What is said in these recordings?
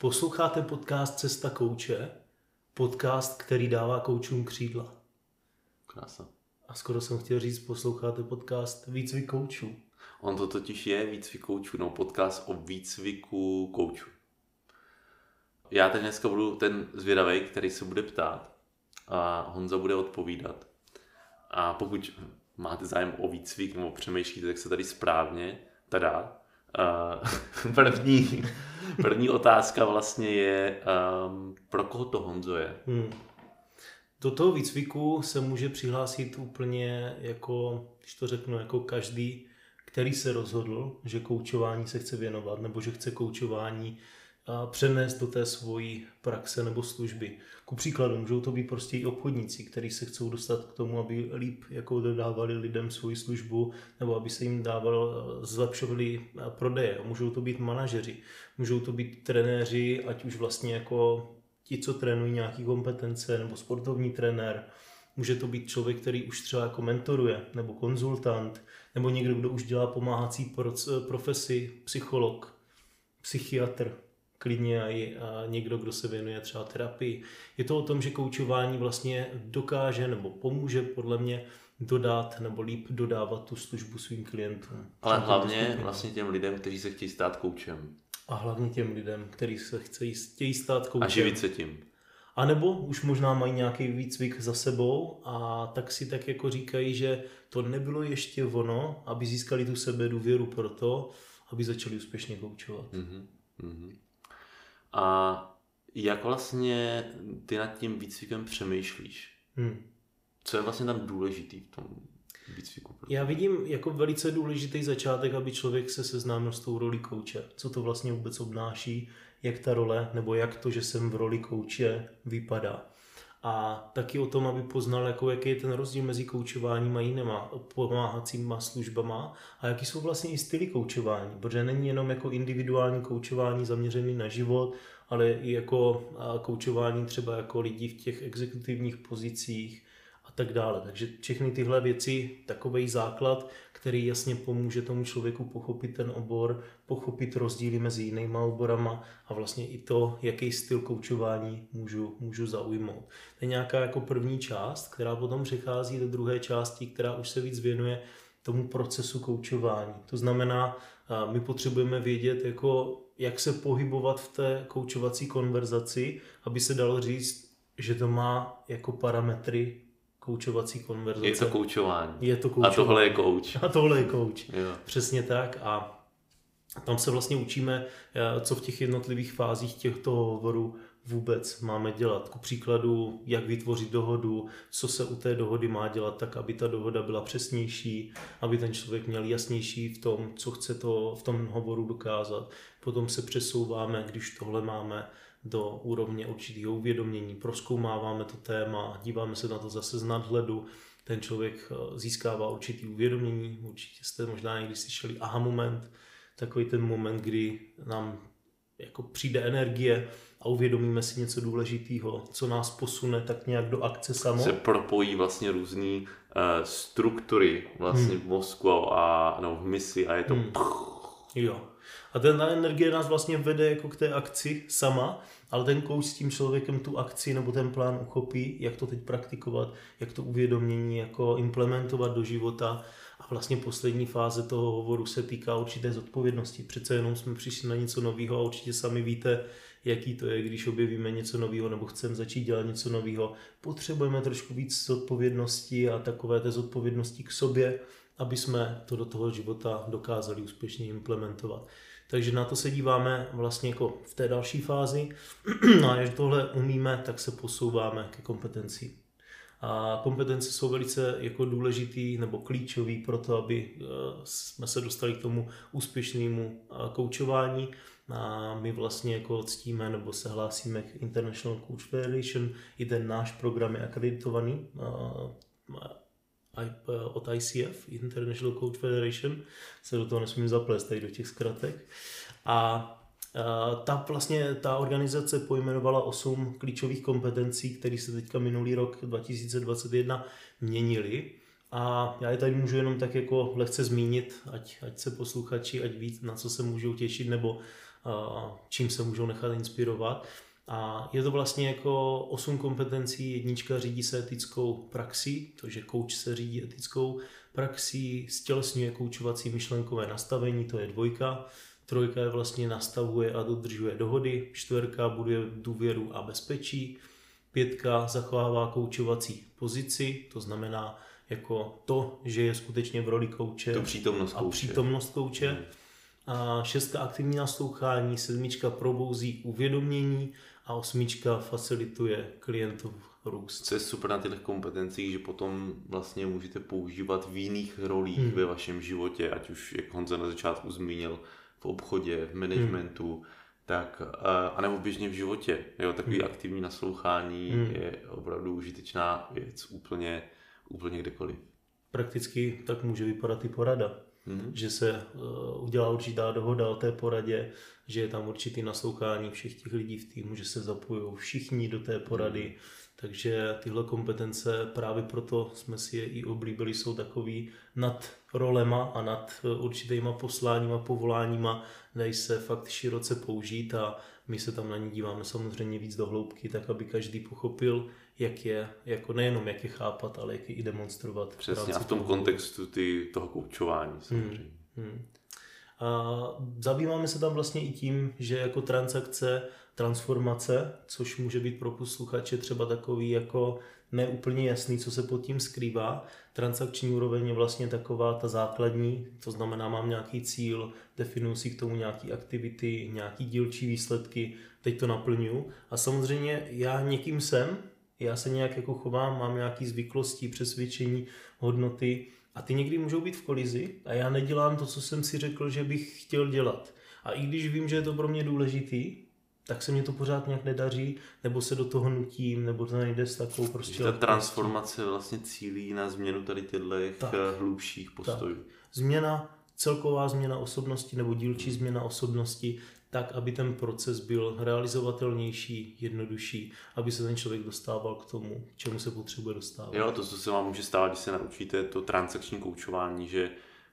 Posloucháte podcast Cesta kouče, podcast, který dává koučům křídla. Krása. A skoro jsem chtěl říct, posloucháte podcast Výcvik koučů. On to totiž je výcvik koučů, no podcast o výcviku koučů. Já teď dneska budu ten zvědavý, který se bude ptát a Honza bude odpovídat. A pokud máte zájem o výcvik nebo přemýšlíte, tak se tady správně, tada. První, první otázka vlastně je, um, pro koho to Honzo je? Hmm. Do toho výcviku se může přihlásit úplně jako, když to řeknu, jako každý, který se rozhodl, že koučování se chce věnovat, nebo že chce koučování přenést do té svojí praxe nebo služby. Ku příkladu, můžou to být prostě i obchodníci, kteří se chcou dostat k tomu, aby líp jako dodávali lidem svoji službu, nebo aby se jim dával, zlepšovali prodeje. Můžou to být manažeři, můžou to být trenéři, ať už vlastně jako ti, co trénují nějaké kompetence, nebo sportovní trenér, Může to být člověk, který už třeba jako mentoruje, nebo konzultant, nebo někdo, kdo už dělá pomáhací profesi, psycholog, psychiatr, klidně i někdo, kdo se věnuje třeba terapii. Je to o tom, že koučování vlastně dokáže nebo pomůže podle mě dodat nebo líp dodávat tu službu svým klientům. Ale hlavně vlastně těm lidem, kteří se chtějí stát koučem. A hlavně těm lidem, kteří se chtějí, chtějí stát koučem. A živit se tím. A nebo už možná mají nějaký výcvik za sebou a tak si tak jako říkají, že to nebylo ještě ono, aby získali tu sebe důvěru pro to, aby začali úspěšně koučovat. Mm-hmm. Mm-hmm. A jak vlastně ty nad tím výcvikem přemýšlíš? Hmm. Co je vlastně tam důležitý v tom výcviku? Já vidím jako velice důležitý začátek, aby člověk se seznámil s tou roli kouče. Co to vlastně vůbec obnáší, jak ta role, nebo jak to, že jsem v roli kouče, vypadá. A taky o tom, aby poznal, jako, jaký je ten rozdíl mezi koučováním a jinýma pomáhacíma službama a jaký jsou vlastně i styly koučování, protože není jenom jako individuální koučování zaměřený na život, ale i jako koučování třeba jako lidí v těch exekutivních pozicích a tak dále. Takže všechny tyhle věci, takový základ, který jasně pomůže tomu člověku pochopit ten obor, pochopit rozdíly mezi jinýma oborama a vlastně i to, jaký styl koučování můžu, můžu zaujmout. To je nějaká jako první část, která potom přechází do druhé části, která už se víc věnuje tomu procesu koučování. To znamená, my potřebujeme vědět, jako, jak se pohybovat v té koučovací konverzaci, aby se dalo říct, že to má jako parametry koučovací konverzace. Je to koučování. Je to koučování. A tohle je kouč. A tohle je kouč. Přesně tak. A tam se vlastně učíme, eh, co v těch jednotlivých fázích těchto hovorů vůbec máme dělat. Ku příkladu, jak vytvořit dohodu, co se u té dohody má dělat tak, aby ta dohoda byla přesnější, aby ten člověk měl jasnější v tom, co chce to v tom hovoru dokázat. Potom se přesouváme, když tohle máme do úrovně určitého uvědomění, proskoumáváme to téma, díváme se na to zase z nadhledu, ten člověk eh, získává určitý uvědomění, určitě jste možná někdy slyšeli aha moment, takový ten moment, kdy nám jako přijde energie a uvědomíme si něco důležitého, co nás posune tak nějak do akce samo. Se propojí vlastně různé uh, struktury vlastně hmm. v mozku a no, v misi a je to... Hmm. Jo. A ten energie nás vlastně vede jako k té akci sama, ale ten kouč s tím člověkem tu akci nebo ten plán uchopí, jak to teď praktikovat, jak to uvědomění jako implementovat do života. A vlastně poslední fáze toho hovoru se týká určité zodpovědnosti. Přece jenom jsme přišli na něco nového a určitě sami víte, jaký to je, když objevíme něco nového nebo chceme začít dělat něco nového. Potřebujeme trošku víc zodpovědnosti a takové té zodpovědnosti k sobě, aby jsme to do toho života dokázali úspěšně implementovat. Takže na to se díváme vlastně jako v té další fázi. No a až tohle umíme, tak se posouváme ke kompetenci. A kompetence jsou velice jako důležitý nebo klíčový pro to, aby eh, jsme se dostali k tomu úspěšnému eh, koučování. A my vlastně jako ctíme nebo se hlásíme k International Coach Federation. I ten náš program je akreditovaný eh, od ICF, International Coach Federation, se do toho nesmím zaplést tady do těch zkratek. A ta vlastně ta organizace pojmenovala osm klíčových kompetencí, které se teďka minulý rok 2021 měnily. A já je tady můžu jenom tak jako lehce zmínit, ať, ať se posluchači, ať víc, na co se můžou těšit, nebo čím se můžou nechat inspirovat. A je to vlastně jako osm kompetencí. Jednička řídí se etickou praxí, to, že kouč se řídí etickou praxí, stělesňuje koučovací myšlenkové nastavení, to je dvojka. Trojka je vlastně nastavuje a dodržuje dohody, čtverka buduje důvěru a bezpečí, pětka zachovává koučovací pozici, to znamená jako to, že je skutečně v roli kouče. To přítomnost kouče. A přítomnost kouče. Hmm. A šestka aktivní naslouchání, sedmička probouzí uvědomění a osmička facilituje klientův růst. Co je super na těch kompetencích, že potom vlastně můžete používat v jiných rolích hmm. ve vašem životě, ať už, jak Honza na začátku zmínil, v obchodě, v managementu, hmm. tak, a nebo běžně v životě. Jo, takový hmm. aktivní naslouchání hmm. je opravdu užitečná věc úplně, úplně kdekoliv. Prakticky tak může vypadat i porada. Hmm. Že se uh, udělá určitá dohoda o té poradě, že je tam určitý naslouchání všech těch lidí v týmu, že se zapojují všichni do té porady. Hmm takže tyhle kompetence právě proto jsme si je i oblíbili, jsou takový nad rolema a nad eh, určitýma posláníma, povoláníma, dají se fakt široce použít a my se tam na ně díváme samozřejmě víc do hloubky, tak aby každý pochopil, jak je, jako nejenom jak je chápat, ale jak je i demonstrovat. Přesně v a v tom toho kontextu ty, toho koučování hmm, samozřejmě. Hmm, hmm. A zabýváme se tam vlastně i tím, že jako transakce transformace, což může být pro posluchače třeba takový jako neúplně jasný, co se pod tím skrývá. Transakční úroveň je vlastně taková ta základní, to znamená, mám nějaký cíl, definuji si k tomu nějaký aktivity, nějaký dílčí výsledky, teď to naplňu. A samozřejmě já někým jsem, já se nějak jako chovám, mám nějaký zvyklosti, přesvědčení, hodnoty a ty někdy můžou být v kolizi a já nedělám to, co jsem si řekl, že bych chtěl dělat. A i když vím, že je to pro mě důležitý, tak se mě to pořád nějak nedaří, nebo se do toho nutím, nebo to nejde s takovou prostě... ta transformace vlastně cílí na změnu tady těchto eh, hlubších postojů. Tak. Změna, celková změna osobnosti nebo dílčí hmm. změna osobnosti, tak, aby ten proces byl realizovatelnější, jednodušší, aby se ten člověk dostával k tomu, k čemu se potřebuje dostávat. Jo, to, co se vám může stát, když se naučíte to transakční koučování, že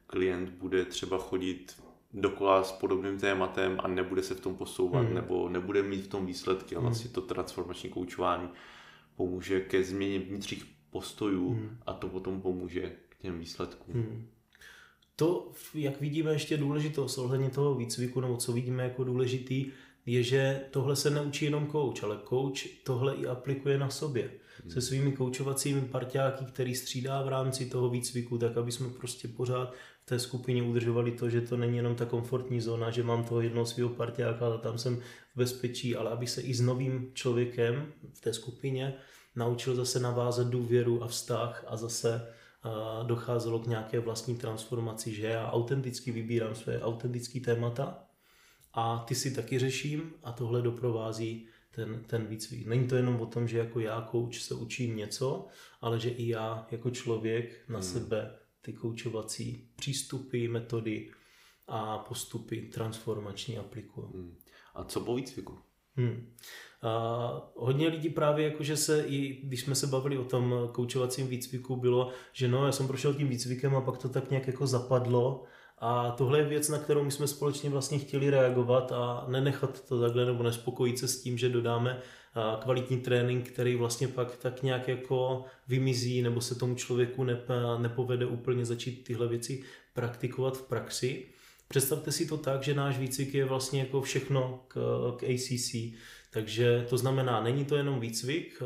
klient bude třeba chodit dokola s podobným tématem a nebude se v tom posouvat hmm. nebo nebude mít v tom výsledky. A hmm. vlastně to transformační koučování pomůže ke změně vnitřních postojů hmm. a to potom pomůže k těm výsledkům. Hmm. To, jak vidíme ještě důležitost ohledně toho výcviku, nebo co vidíme jako důležitý, je, že tohle se neučí jenom coach, ale coach tohle i aplikuje na sobě. Hmm. Se svými koučovacími parťáky, který střídá v rámci toho výcviku, tak aby jsme prostě pořád té skupině udržovali to, že to není jenom ta komfortní zóna, že mám toho jednoho svého partiáka, ale tam jsem v bezpečí, ale aby se i s novým člověkem v té skupině naučil zase navázat důvěru a vztah a zase docházelo k nějaké vlastní transformaci, že já autenticky vybírám své autentické témata a ty si taky řeším a tohle doprovází ten, ten výcvik. Není to jenom o tom, že jako já, kouč, se učím něco, ale že i já jako člověk na hmm. sebe ty koučovací přístupy, metody a postupy transformační aplikují. Hmm. A co po výcviku? Hmm. A hodně lidí právě jakože se, i když jsme se bavili o tom koučovacím výcviku, bylo, že no, já jsem prošel tím výcvikem a pak to tak nějak jako zapadlo a tohle je věc, na kterou my jsme společně vlastně chtěli reagovat a nenechat to takhle nebo nespokojit se s tím, že dodáme kvalitní trénink, který vlastně pak tak nějak jako vymizí nebo se tomu člověku nepovede úplně začít tyhle věci praktikovat v praxi. Představte si to tak, že náš výcvik je vlastně jako všechno k, k ACC, takže to znamená, není to jenom výcvik,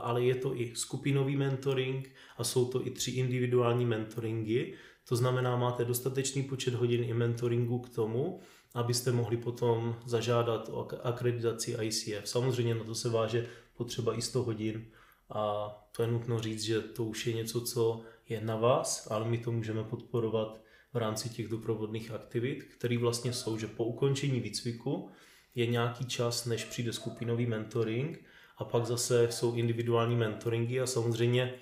ale je to i skupinový mentoring a jsou to i tři individuální mentoringy. To znamená, máte dostatečný počet hodin i mentoringu k tomu, abyste mohli potom zažádat o akreditaci ICF. Samozřejmě na to se váže potřeba i 100 hodin a to je nutno říct, že to už je něco, co je na vás, ale my to můžeme podporovat v rámci těch doprovodných aktivit, které vlastně jsou, že po ukončení výcviku je nějaký čas, než přijde skupinový mentoring a pak zase jsou individuální mentoringy a samozřejmě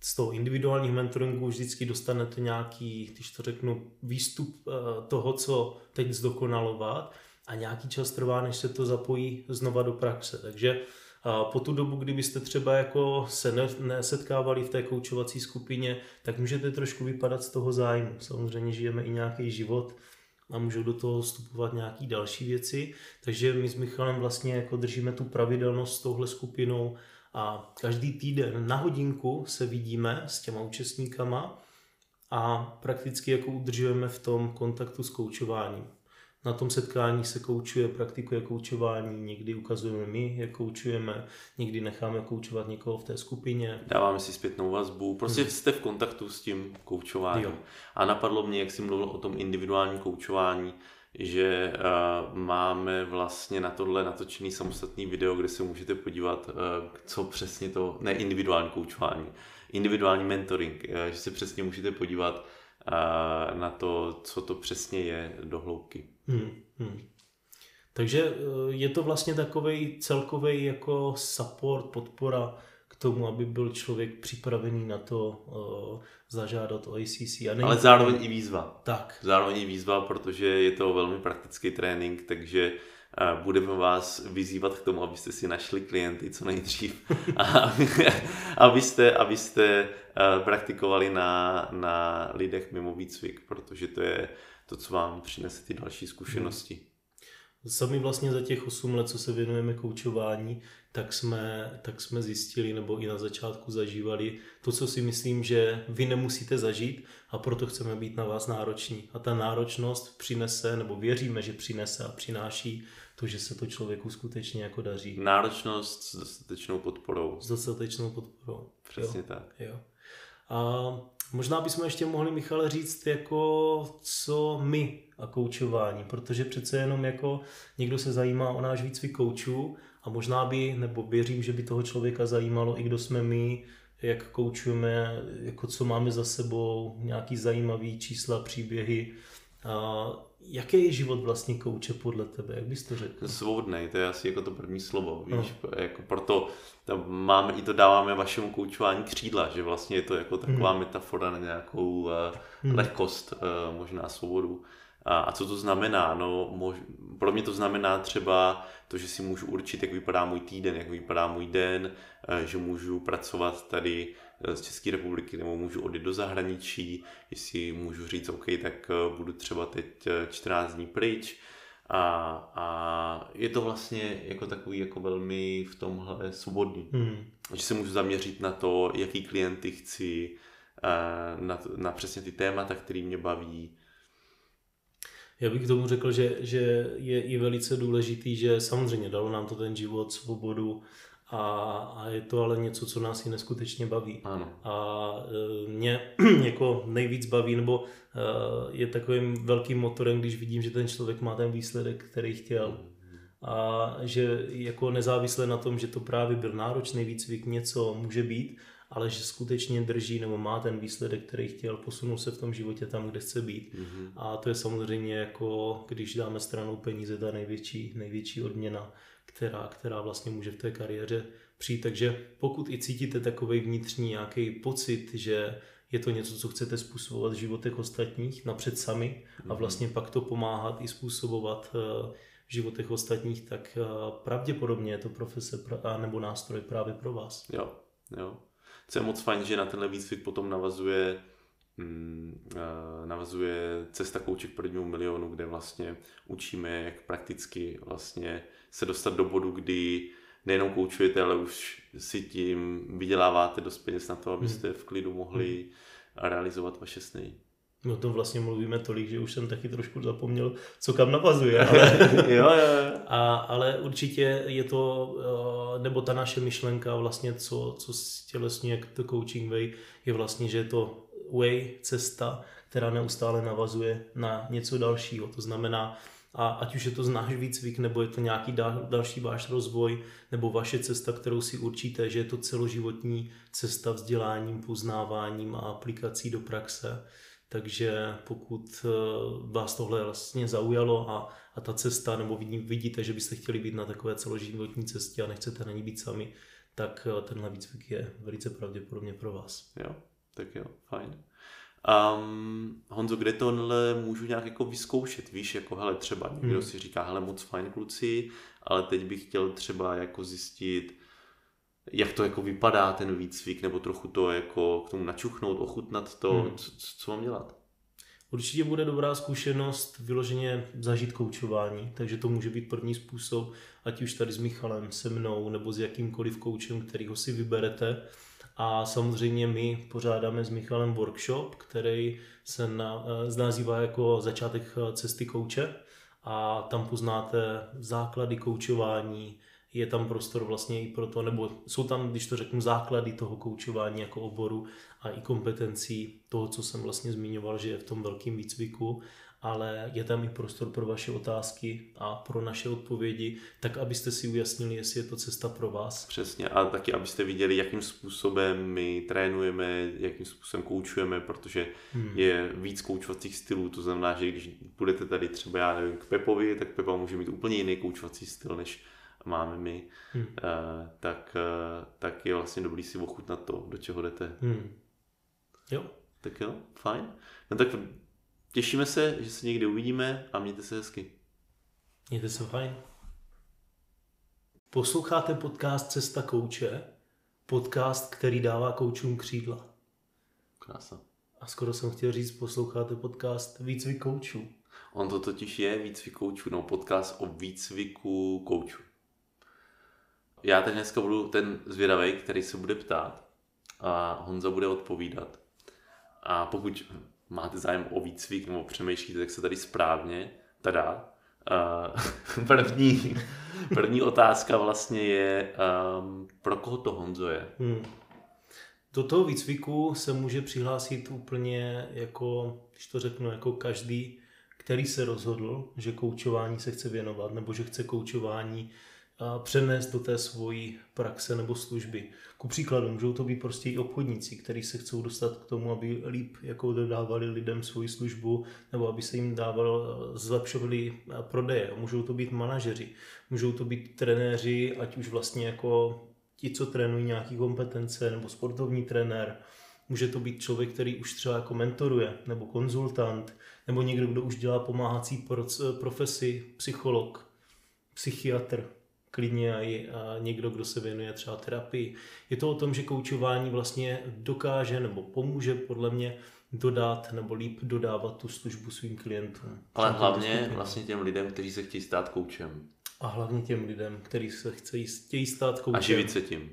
z toho individuálního mentoringu vždycky dostanete nějaký, když to řeknu, výstup eh, toho, co teď zdokonalovat a nějaký čas trvá, než se to zapojí znova do praxe. Takže eh, po tu dobu, kdybyste třeba jako se nesetkávali v té koučovací skupině, tak můžete trošku vypadat z toho zájmu. Samozřejmě žijeme i nějaký život, a můžou do toho vstupovat nějaký další věci. Takže my s Michalem vlastně jako držíme tu pravidelnost s touhle skupinou a každý týden na hodinku se vidíme s těma účastníkama a prakticky jako udržujeme v tom kontaktu s koučováním. Na tom setkání se koučuje, praktikuje koučování, někdy ukazujeme my, jak koučujeme, někdy necháme koučovat někoho v té skupině. Dáváme si zpětnou vazbu, prostě hmm. jste v kontaktu s tím koučováním. Jo. A napadlo mě, jak jsi mluvil o tom individuálním koučování, že uh, máme vlastně na tohle natočený samostatný video, kde se můžete podívat, uh, co přesně to, ne individuální koučování, individuální mentoring, uh, že se přesně můžete podívat uh, na to, co to přesně je do hloubky. Hmm, hmm. Takže je to vlastně takový celkový jako support, podpora k tomu, aby byl člověk připravený na to uh, zažádat o ACC. A Ale zároveň i výzva. Tak. Zároveň i výzva, protože je to velmi praktický trénink, takže uh, budeme vás vyzývat k tomu, abyste si našli klienty co nejdřív a abyste, abyste praktikovali na, na lidech mimo výcvik, protože to je to, co vám přinese ty další zkušenosti. Hmm. Sami vlastně za těch 8 let, co se věnujeme koučování, tak jsme, tak jsme zjistili, nebo i na začátku zažívali to, co si myslím, že vy nemusíte zažít a proto chceme být na vás nároční. A ta náročnost přinese, nebo věříme, že přinese a přináší to, že se to člověku skutečně jako daří. Náročnost s dostatečnou podporou. S dostatečnou podporou. Přesně jo. tak. Jo. A možná bychom ještě mohli, Michale, říct, jako co my a koučování, protože přece jenom jako někdo se zajímá o náš výcvik koučů a možná by, nebo věřím, že by toho člověka zajímalo, i kdo jsme my, jak koučujeme, jako co máme za sebou, nějaký zajímavý čísla, příběhy. A jaký je život vlastně kouče podle tebe, jak bys to řekl? Svobodný, to je asi jako to první slovo, víš, no. jako proto tam máme, i to dáváme vašemu koučování křídla, že vlastně je to jako taková hmm. metafora na nějakou uh, hmm. lehkost, uh, možná svobodu. A, a co to znamená? No, mož, pro mě to znamená třeba to, že si můžu určit, jak vypadá můj týden, jak vypadá můj den, eh, že můžu pracovat tady z České republiky nebo můžu odjít do zahraničí, jestli můžu říct, OK, tak eh, budu třeba teď 14 dní pryč. A, a je to vlastně jako takový jako velmi v tomhle svobodný. Hmm. Že se můžu zaměřit na to, jaký klienty chci, na, na přesně ty témata, které mě baví, já bych k tomu řekl, že, že je i velice důležitý, že samozřejmě dalo nám to ten život, svobodu a, a je to ale něco, co nás i neskutečně baví. Ano. A e, mě jako nejvíc baví, nebo e, je takovým velkým motorem, když vidím, že ten člověk má ten výsledek, který chtěl. A že jako nezávisle na tom, že to právě byl náročný výcvik, něco může být, ale že skutečně drží nebo má ten výsledek, který chtěl, posunul se v tom životě tam, kde chce být. Mm-hmm. A to je samozřejmě jako, když dáme stranou peníze, ta největší, největší odměna, která, která vlastně může v té kariéře přijít. Takže pokud i cítíte takový vnitřní nějaký pocit, že je to něco, co chcete způsobovat v životech ostatních napřed sami a mhm. vlastně pak to pomáhat i způsobovat eh, v životech ostatních, tak eh, pravděpodobně je to profese nebo nástroj právě pro vás. Jo, jo. Co je moc fajn, že na tenhle výcvik potom navazuje navazuje cesta kouče k prvnímu milionu, kde vlastně učíme, jak prakticky vlastně se dostat do bodu, kdy nejenom koučujete, ale už si tím vyděláváte dost peněz na to, abyste hmm. v klidu mohli hmm. realizovat vaše sny. No to vlastně mluvíme tolik, že už jsem taky trošku zapomněl, co kam navazuje. Ale, jo, jo. A, ale určitě je to, eh, nebo ta naše myšlenka vlastně, co, co tělesně jak to coaching way, je vlastně, že je to way, cesta, která neustále navazuje na něco dalšího. To znamená, a ať už je to náš výcvik, nebo je to nějaký dal, další váš rozvoj, nebo vaše cesta, kterou si určíte, že je to celoživotní cesta vzděláním, poznáváním a aplikací do praxe, takže pokud eh, vás tohle vlastně zaujalo a, a ta cesta, nebo vidíte, že byste chtěli být na takové celoživotní cestě a nechcete na ní být sami, tak eh, tenhle výcvik je velice pravděpodobně pro vás. Jo, tak jo, fajn. Um, Honzo, kde tohle můžu nějak jako vyzkoušet? Víš, jako hele, třeba někdo hmm. si říká, hele, moc fajn kluci, ale teď bych chtěl třeba jako zjistit, jak to jako vypadá ten výcvik, nebo trochu to jako k tomu načuchnout, ochutnat to, hmm. co, co mám dělat? Určitě bude dobrá zkušenost vyloženě zažít koučování, takže to může být první způsob, ať už tady s Michalem, se mnou nebo s jakýmkoliv koučem, kterýho si vyberete. A samozřejmě my pořádáme s Michalem workshop, který se na, eh, nazývá jako začátek eh, cesty kouče. A tam poznáte základy koučování, je tam prostor vlastně i pro to, nebo jsou tam, když to řeknu, základy toho koučování jako oboru a i kompetencí toho, co jsem vlastně zmiňoval, že je v tom velkém výcviku, ale je tam i prostor pro vaše otázky a pro naše odpovědi, tak abyste si ujasnili, jestli je to cesta pro vás. Přesně a taky, abyste viděli, jakým způsobem my trénujeme, jakým způsobem koučujeme, protože hmm. je víc koučovacích stylů, to znamená, že když budete tady třeba, já nevím, k Pepovi, tak Pepa může mít úplně jiný koučovací styl, než máme my, hmm. uh, tak, uh, tak je vlastně dobrý si ochutnat to, do čeho jdete. Hmm. Jo. Tak jo, fajn. No tak těšíme se, že se někdy uvidíme a mějte se hezky. Mějte se fajn. Posloucháte podcast Cesta kouče, podcast, který dává koučům křídla. Krása. A skoro jsem chtěl říct, posloucháte podcast Výcvik koučů. On to totiž je výcvik koučů, no podcast o výcviku koučů. Já teď dneska budu ten zvědavý, který se bude ptát a Honza bude odpovídat. A pokud máte zájem o výcvik nebo přemýšlíte, tak se tady správně, tada. Uh, první, první otázka vlastně je, um, pro koho to Honzo je? Hmm. Do toho výcviku se může přihlásit úplně jako, když to řeknu, jako každý, který se rozhodl, že koučování se chce věnovat, nebo že chce koučování přenést do té svojí praxe nebo služby. Ku příkladu, můžou to být prostě i obchodníci, kteří se chcou dostat k tomu, aby líp jako dodávali lidem svoji službu, nebo aby se jim dával, zlepšovali prodeje. Můžou to být manažeři, můžou to být trenéři, ať už vlastně jako ti, co trénují nějaké kompetence, nebo sportovní trenér, Může to být člověk, který už třeba jako mentoruje, nebo konzultant, nebo někdo, kdo už dělá pomáhací profesi, psycholog, psychiatr, klidně i někdo, kdo se věnuje třeba terapii. Je to o tom, že koučování vlastně dokáže nebo pomůže podle mě dodat nebo líp dodávat tu službu svým klientům. Ale hlavně vlastně těm lidem, kteří se chtějí stát koučem. A hlavně těm lidem, kteří se chtějí, chtějí stát koučem. A živit se tím.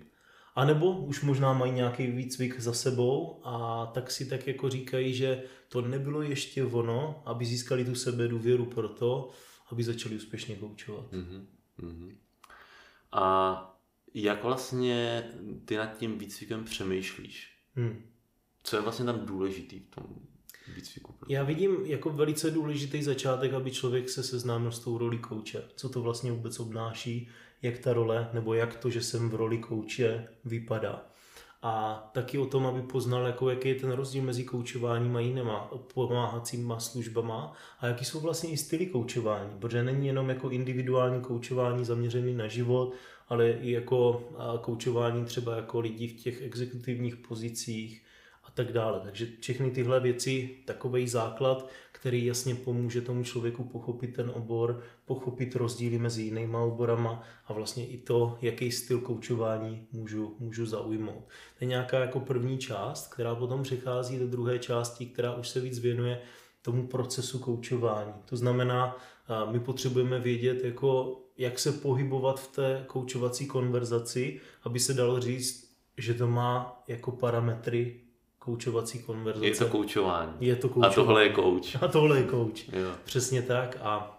A nebo už možná mají nějaký výcvik za sebou a tak si tak jako říkají, že to nebylo ještě ono, aby získali tu sebe důvěru pro to, aby začali úspěšně koučovat. Mm-hmm. Mm-hmm. A jak vlastně ty nad tím výcvikem přemýšlíš? Hmm. Co je vlastně tam důležitý v tom výcviku? Já vidím jako velice důležitý začátek, aby člověk se seznámil s tou roli kouče. Co to vlastně vůbec obnáší, jak ta role, nebo jak to, že jsem v roli kouče, vypadá. A taky o tom, aby poznal, jako, jaký je ten rozdíl mezi koučováním a jinýma pomáhacíma službama a jaký jsou vlastně i styly koučování, protože není jenom jako individuální koučování zaměřený na život, ale i jako koučování třeba jako lidí v těch exekutivních pozicích a tak dále. Takže všechny tyhle věci, takový základ, který jasně pomůže tomu člověku pochopit ten obor, pochopit rozdíly mezi jinýma oborama a vlastně i to, jaký styl koučování můžu, můžu zaujmout. To je nějaká jako první část, která potom přechází do druhé části, která už se víc věnuje tomu procesu koučování. To znamená, my potřebujeme vědět, jako, jak se pohybovat v té koučovací konverzaci, aby se dalo říct, že to má jako parametry koučovací konverzace. Je to koučování. Je to koučování. A tohle je kouč. A tohle je kouč. Přesně tak. A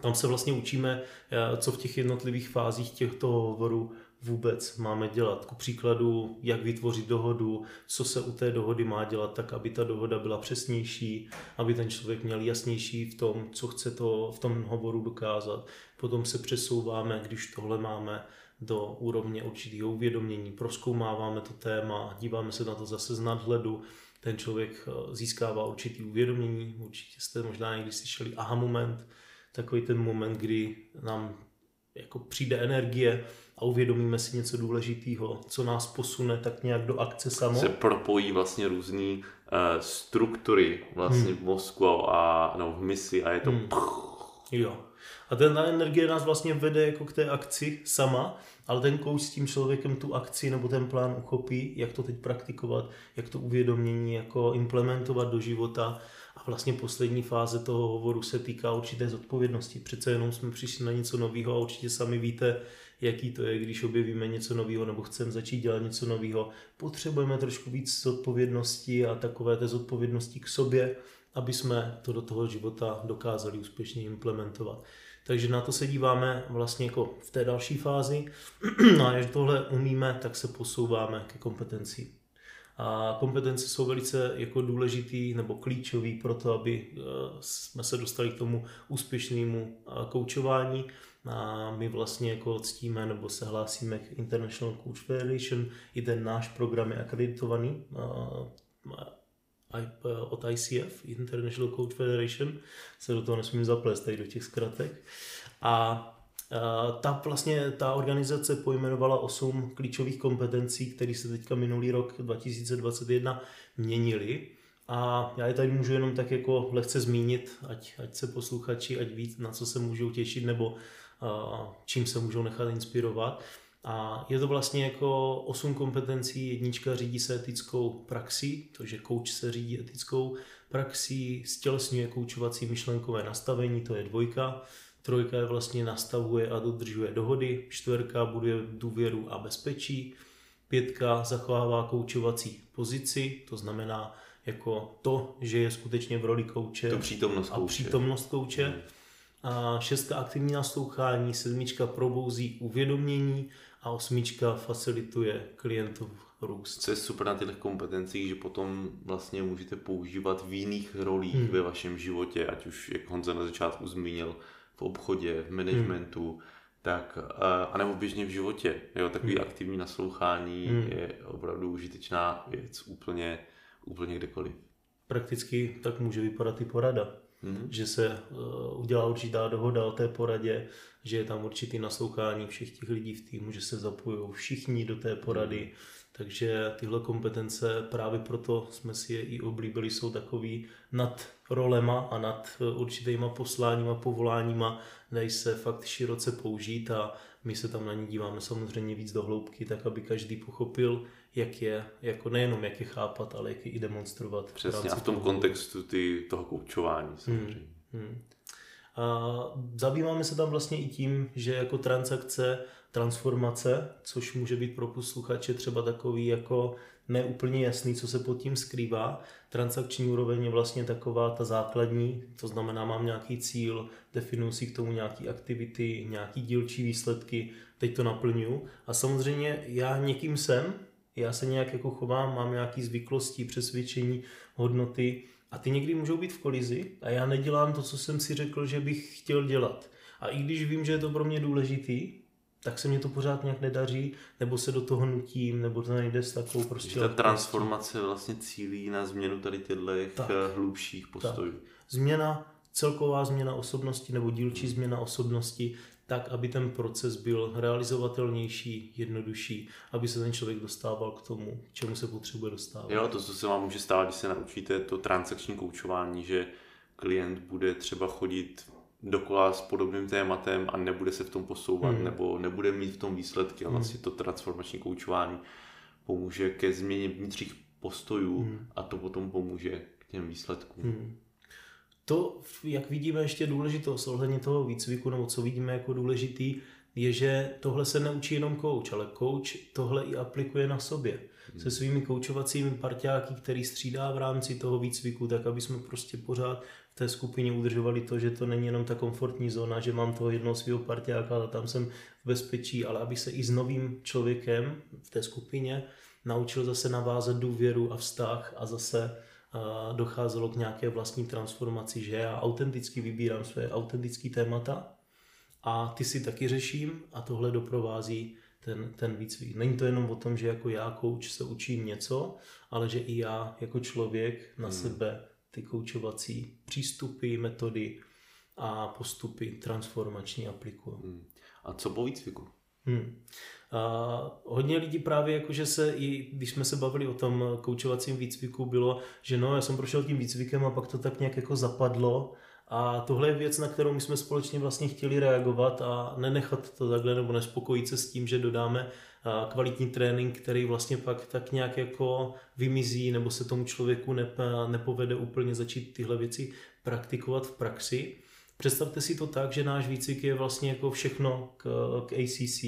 tam se vlastně učíme, eh, co v těch jednotlivých fázích těchto hovorů vůbec máme dělat. Ku příkladu, jak vytvořit dohodu, co se u té dohody má dělat tak, aby ta dohoda byla přesnější, aby ten člověk měl jasnější v tom, co chce to v tom hovoru dokázat. Potom se přesouváme, když tohle máme, do úrovně určitého uvědomění, proskoumáváme to téma, díváme se na to zase z nadhledu, ten člověk eh, získává určitý uvědomění, určitě jste možná někdy slyšeli aha moment, takový ten moment, kdy nám jako přijde energie a uvědomíme si něco důležitého, co nás posune tak nějak do akce samo. Se propojí vlastně různé uh, struktury vlastně hmm. v mozku a no, v misi a je to hmm. Jo. A ten energie nás vlastně vede jako k té akci sama, ale ten kouč s tím člověkem tu akci nebo ten plán uchopí, jak to teď praktikovat, jak to uvědomění jako implementovat do života A vlastně poslední fáze toho hovoru se týká určité zodpovědnosti. Přece jenom jsme přišli na něco nového a určitě sami víte, jaký to je, když objevíme něco nového nebo chceme začít dělat něco nového. Potřebujeme trošku víc zodpovědnosti a takové té zodpovědnosti k sobě, aby jsme to do toho života dokázali úspěšně implementovat. Takže na to se díváme vlastně jako v té další fázi. No a až tohle umíme, tak se posouváme ke kompetenci. A kompetence jsou velice jako důležitý nebo klíčový pro to, aby eh, jsme se dostali k tomu úspěšnému eh, koučování. A my vlastně jako ctíme nebo se hlásíme k International Coach Federation. I ten náš program je akreditovaný eh, od ICF, International Coach Federation. Se do toho nesmím zaplést tady do těch zkratek. A ta vlastně ta organizace pojmenovala osm klíčových kompetencí, které se teďka minulý rok 2021 měnily. A já je tady můžu jenom tak jako lehce zmínit, ať, ať se posluchači, ať víc, na co se můžou těšit, nebo uh, čím se můžou nechat inspirovat. A je to vlastně jako osm kompetencí. Jednička řídí se etickou praxí, to, že coach se řídí etickou praxí, stělesňuje koučovací myšlenkové nastavení, to je dvojka. Trojka je vlastně nastavuje a dodržuje dohody, čtvrka buduje důvěru a bezpečí, pětka zachovává koučovací pozici, to znamená jako to, že je skutečně v roli kouče to přítomnost a přítomnost kouče. Hmm. A šestka aktivní naslouchání, sedmička probouzí uvědomění a osmička facilituje klientův růst. Co je super na těch kompetencích, že potom vlastně můžete používat v jiných rolích hmm. ve vašem životě, ať už, jak Honza na začátku zmínil, v obchodě, v managementu, hmm. tak, a nebo běžně v životě. Jo, takový hmm. aktivní naslouchání hmm. je opravdu užitečná věc úplně, úplně kdekoliv. Prakticky tak může vypadat i porada. Hmm. Že se uh, udělá určitá dohoda o té poradě, že je tam určitý naslouchání všech těch lidí v týmu, že se zapojují všichni do té porady. Hmm takže tyhle kompetence právě proto jsme si je i oblíbili, jsou takový nad rolema a nad eh, určitýma posláníma, povoláníma, dají se fakt široce použít a my se tam na ní díváme samozřejmě víc do hloubky, tak aby každý pochopil, jak je, jako nejenom jak je chápat, ale jak je i demonstrovat. Přesně a v tom kontextu ty, toho koučování hmm, samozřejmě. Hmm, hmm. A zabýváme se tam vlastně i tím, že jako transakce transformace, což může být pro posluchače třeba takový jako neúplně jasný, co se pod tím skrývá. Transakční úroveň je vlastně taková ta základní, to znamená, mám nějaký cíl, definuji si k tomu nějaký aktivity, nějaký dílčí výsledky, teď to naplňu. A samozřejmě já někým jsem, já se nějak jako chovám, mám nějaký zvyklosti, přesvědčení, hodnoty a ty někdy můžou být v kolizi a já nedělám to, co jsem si řekl, že bych chtěl dělat. A i když vím, že je to pro mě důležitý, tak se mě to pořád nějak nedaří, nebo se do toho nutím, nebo to nejde s takovou prostě... ta transformace vlastně cílí na změnu tady těchto hlubších postojů. Tak. Změna, celková změna osobnosti nebo dílčí hmm. změna osobnosti, tak, aby ten proces byl realizovatelnější, jednodušší, aby se ten člověk dostával k tomu, k čemu se potřebuje dostávat. Jo, to, co se vám může stát, když se naučíte to transakční koučování, že klient bude třeba chodit dokola s podobným tématem a nebude se v tom posouvat hmm. nebo nebude mít v tom výsledky a hmm. vlastně to transformační koučování pomůže ke změně vnitřních postojů hmm. a to potom pomůže k těm výsledkům. Hmm. To, jak vidíme ještě důležitost ohledně toho výcviku, nebo co vidíme jako důležitý, je, že tohle se neučí jenom coach, ale coach tohle i aplikuje na sobě. Hmm. Se svými koučovacími parťáky, který střídá v rámci toho výcviku, tak aby jsme prostě pořád té skupině udržovali to, že to není jenom ta komfortní zóna, že mám toho jednoho svého partiáka a tam jsem v bezpečí, ale aby se i s novým člověkem v té skupině naučil zase navázat důvěru a vztah a zase docházelo k nějaké vlastní transformaci, že já autenticky vybírám své autentické témata a ty si taky řeším a tohle doprovází ten, ten výcvik. Není to jenom o tom, že jako já, coach, se učím něco, ale že i já jako člověk na hmm. sebe ty koučovací přístupy, metody a postupy transformační aplikují. Hmm. A co po výcviku? Hmm. A hodně lidí právě jakože se, i když jsme se bavili o tom koučovacím výcviku, bylo, že no, já jsem prošel tím výcvikem a pak to tak nějak jako zapadlo A tohle je věc, na kterou my jsme společně vlastně chtěli reagovat a nenechat to takhle nebo nespokojit se s tím, že dodáme kvalitní trénink, který vlastně pak tak nějak jako vymizí nebo se tomu člověku nepovede úplně začít tyhle věci praktikovat v praxi. Představte si to tak, že náš výcvik je vlastně jako všechno k, k ACC,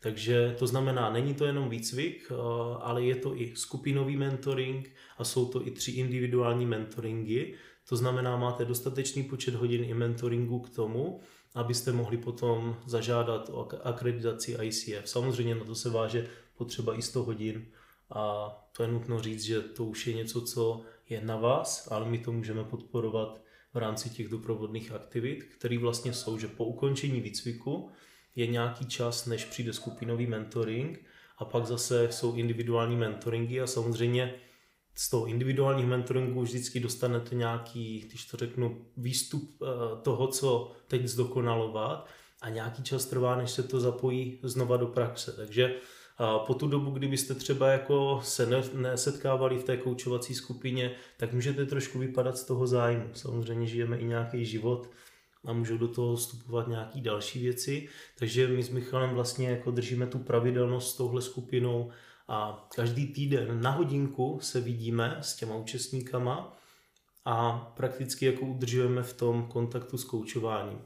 takže to znamená, není to jenom výcvik, ale je to i skupinový mentoring a jsou to i tři individuální mentoringy. To znamená, máte dostatečný počet hodin i mentoringu k tomu, abyste mohli potom zažádat o akreditaci ICF. Samozřejmě na to se váže potřeba i 100 hodin a to je nutno říct, že to už je něco, co je na vás, ale my to můžeme podporovat v rámci těch doprovodných aktivit, které vlastně jsou, že po ukončení výcviku je nějaký čas, než přijde skupinový mentoring a pak zase jsou individuální mentoringy a samozřejmě z toho individuálních mentoringů vždycky dostanete nějaký, když to řeknu, výstup eh, toho, co teď zdokonalovat a nějaký čas trvá, než se to zapojí znova do praxe. Takže eh, po tu dobu, kdybyste třeba jako se nesetkávali v té koučovací skupině, tak můžete trošku vypadat z toho zájmu. Samozřejmě žijeme i nějaký život a můžou do toho vstupovat nějaké další věci. Takže my s Michalem vlastně jako držíme tu pravidelnost s touhle skupinou a každý týden na hodinku se vidíme s těma účastníkama a prakticky jako udržujeme v tom kontaktu s koučováním.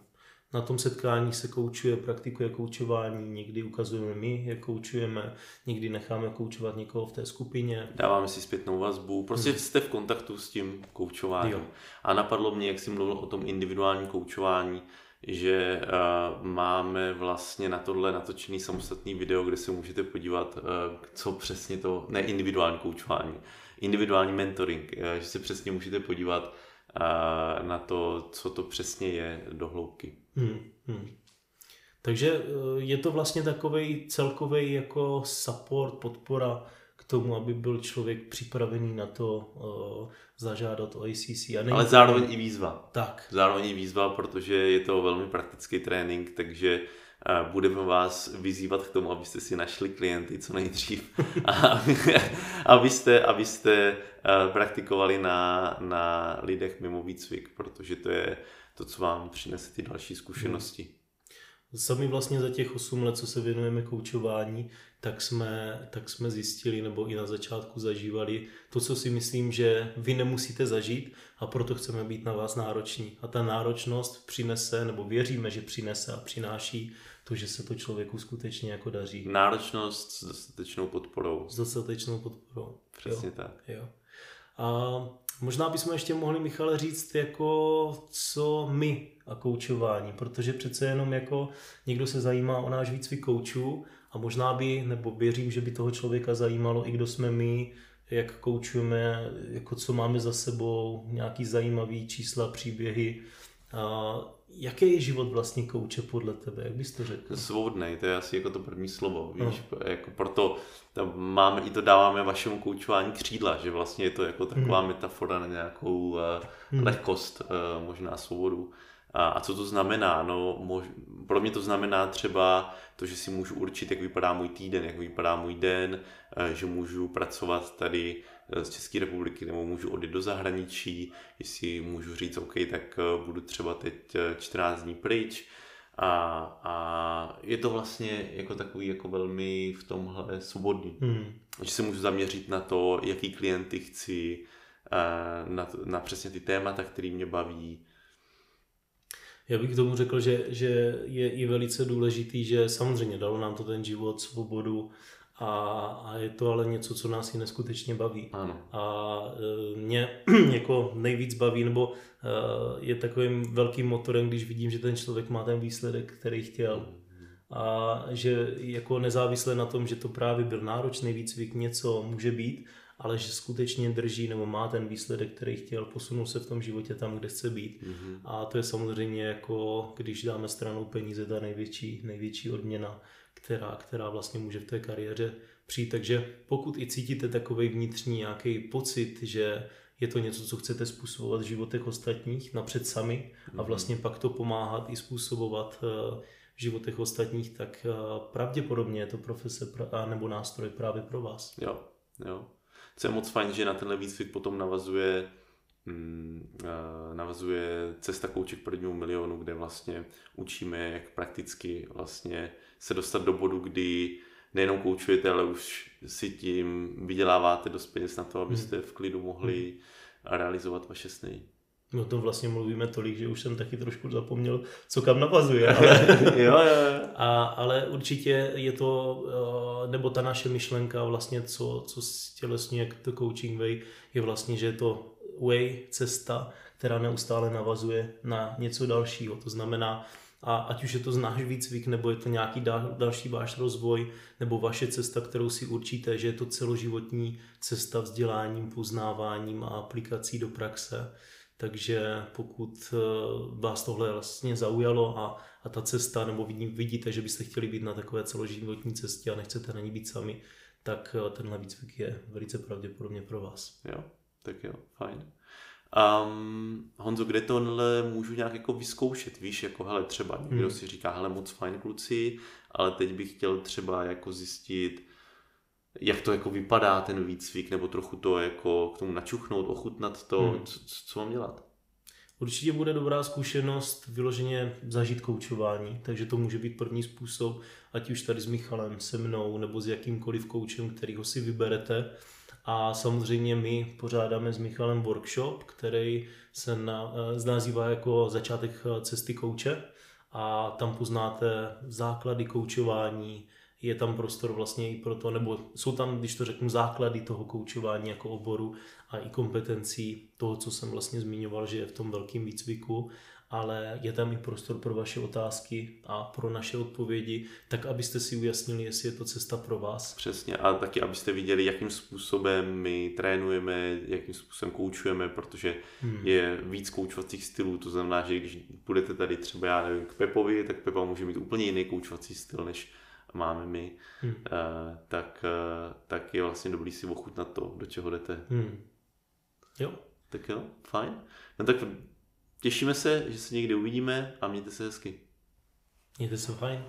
Na tom setkání se koučuje, praktikuje koučování, někdy ukazujeme my, jak koučujeme, někdy necháme koučovat někoho v té skupině. Dáváme si zpětnou vazbu, prostě hmm. jste v kontaktu s tím koučováním. Jo. A napadlo mě, jak jsi mluvil o tom individuálním koučování, že uh, máme vlastně na tohle natočený samostatný video, kde se můžete podívat, uh, co přesně to, ne individuální koučování, individuální mentoring, uh, že se přesně můžete podívat na to, co to přesně je do hloubky. Hmm, hmm. Takže je to vlastně takový celkový jako support, podpora tomu, aby byl člověk připravený na to uh, zažádat o ACC. A Ale zároveň to... i výzva. Tak. Zároveň i výzva, protože je to velmi praktický trénink, takže uh, budeme vás vyzývat k tomu, abyste si našli klienty co nejdřív a abyste, abyste uh, praktikovali na, na lidech mimo výcvik, protože to je to, co vám přinese ty další zkušenosti. Hmm. Sami vlastně za těch 8 let, co se věnujeme koučování, tak jsme, tak jsme zjistili nebo i na začátku zažívali to, co si myslím, že vy nemusíte zažít a proto chceme být na vás nároční. A ta náročnost přinese, nebo věříme, že přinese a přináší to, že se to člověku skutečně jako daří. Náročnost s dostatečnou podporou. S dostatečnou podporou. Přesně jo. tak. Jo. A možná bychom ještě mohli, Michale, říct, jako co my a koučování, protože přece jenom jako někdo se zajímá o náš výcvik koučů a možná by, nebo věřím, že by toho člověka zajímalo, i kdo jsme my, jak koučujeme, jako co máme za sebou, nějaký zajímavý čísla, příběhy. A jaký je život vlastně kouče podle tebe, jak bys to řekl? Svobodný, to je asi jako to první slovo, víš, no. jako proto tam máme, i to dáváme vašemu koučování křídla, že vlastně je to jako taková hmm. metafora na nějakou uh, hmm. lehkost, uh, možná svobodu. A, a co to znamená? No, mož, pro mě to znamená třeba to, že si můžu určit, jak vypadá můj týden, jak vypadá můj den, eh, že můžu pracovat tady z České republiky nebo můžu odjít do zahraničí, jestli můžu říct, OK, tak eh, budu třeba teď 14 dní pryč. A, a je to vlastně jako takový jako velmi v tomhle svobodný. Hmm. Že se můžu zaměřit na to, jaký klienty chci, na, na přesně ty témata, které mě baví, já bych k tomu řekl, že, že je i velice důležitý, že samozřejmě dalo nám to ten život, svobodu a, a je to ale něco, co nás i neskutečně baví. Ano. A e, mě jako nejvíc baví, nebo e, je takovým velkým motorem, když vidím, že ten člověk má ten výsledek, který chtěl. A že jako nezávisle na tom, že to právě byl náročný výcvik, něco může být, ale že skutečně drží nebo má ten výsledek, který chtěl, posunul se v tom životě tam, kde chce být. Mm-hmm. A to je samozřejmě jako, když dáme stranou peníze, ta největší, největší odměna, která, která vlastně může v té kariéře přijít. Takže pokud i cítíte takový vnitřní nějaký pocit, že je to něco, co chcete způsobovat v životech ostatních napřed sami a mhm. vlastně pak to pomáhat i způsobovat eh, v životech ostatních, tak eh, pravděpodobně je to profese nebo nástroj právě pro vás. Jo, jo co je moc fajn, že na tenhle výcvik potom navazuje mm, eh, navazuje Cesta kouče k prvnímu milionu, kde vlastně učíme, jak prakticky vlastně se dostat do bodu, kdy nejenom koučujete, ale už si tím vyděláváte dost peněz na to, abyste v klidu mohli realizovat vaše sny. My o tom vlastně mluvíme tolik, že už jsem taky trošku zapomněl, co kam navazuje. Ale, jo, jo. A, ale určitě je to, eh, nebo ta naše myšlenka vlastně, co, co stělesňuje to coaching way, je vlastně, že je to way, cesta, která neustále navazuje na něco dalšího. To znamená, a ať už je to náš výcvik, nebo je to nějaký dal, další váš rozvoj, nebo vaše cesta, kterou si určíte, že je to celoživotní cesta vzděláním, poznáváním a aplikací do praxe. Takže pokud eh, vás tohle vlastně zaujalo a, a ta cesta, nebo vidíte, že byste chtěli být na takové celoživotní cestě a nechcete na ní být sami, tak eh, tenhle výcvik je velice pravděpodobně pro vás. Jo, tak jo, fajn. Um, Honzo, kde tohle můžu nějak jako vyzkoušet? Víš, jako hele, třeba někdo hmm. si říká, hele, moc fajn kluci, ale teď bych chtěl třeba jako zjistit, jak to jako vypadá ten výcvik, nebo trochu to jako k tomu načuchnout, ochutnat to, hmm. co, co mám dělat? Určitě bude dobrá zkušenost vyloženě zažít koučování, takže to může být první způsob, ať už tady s Michalem, se mnou, nebo s jakýmkoliv koučem, kterýho si vyberete. A samozřejmě my pořádáme s Michalem workshop, který se na, eh, nazývá jako začátek eh, cesty kouče. A tam poznáte základy koučování, je tam prostor vlastně i pro to, nebo jsou tam, když to řeknu, základy toho koučování jako oboru a i kompetencí toho, co jsem vlastně zmiňoval, že je v tom velkém výcviku, ale je tam i prostor pro vaše otázky a pro naše odpovědi, tak abyste si ujasnili, jestli je to cesta pro vás. Přesně a taky, abyste viděli, jakým způsobem my trénujeme, jakým způsobem koučujeme, protože hmm. je víc koučovacích stylů, to znamená, že když budete tady třeba, já nevím, k Pepovi, tak Pepa může mít úplně jiný koučovací styl, než máme my, hmm. uh, tak, uh, tak je vlastně dobrý si ochutnat to, do čeho jdete. Hmm. Jo. Tak jo, fajn. No tak těšíme se, že se někdy uvidíme a mějte se hezky. Mějte se fajn.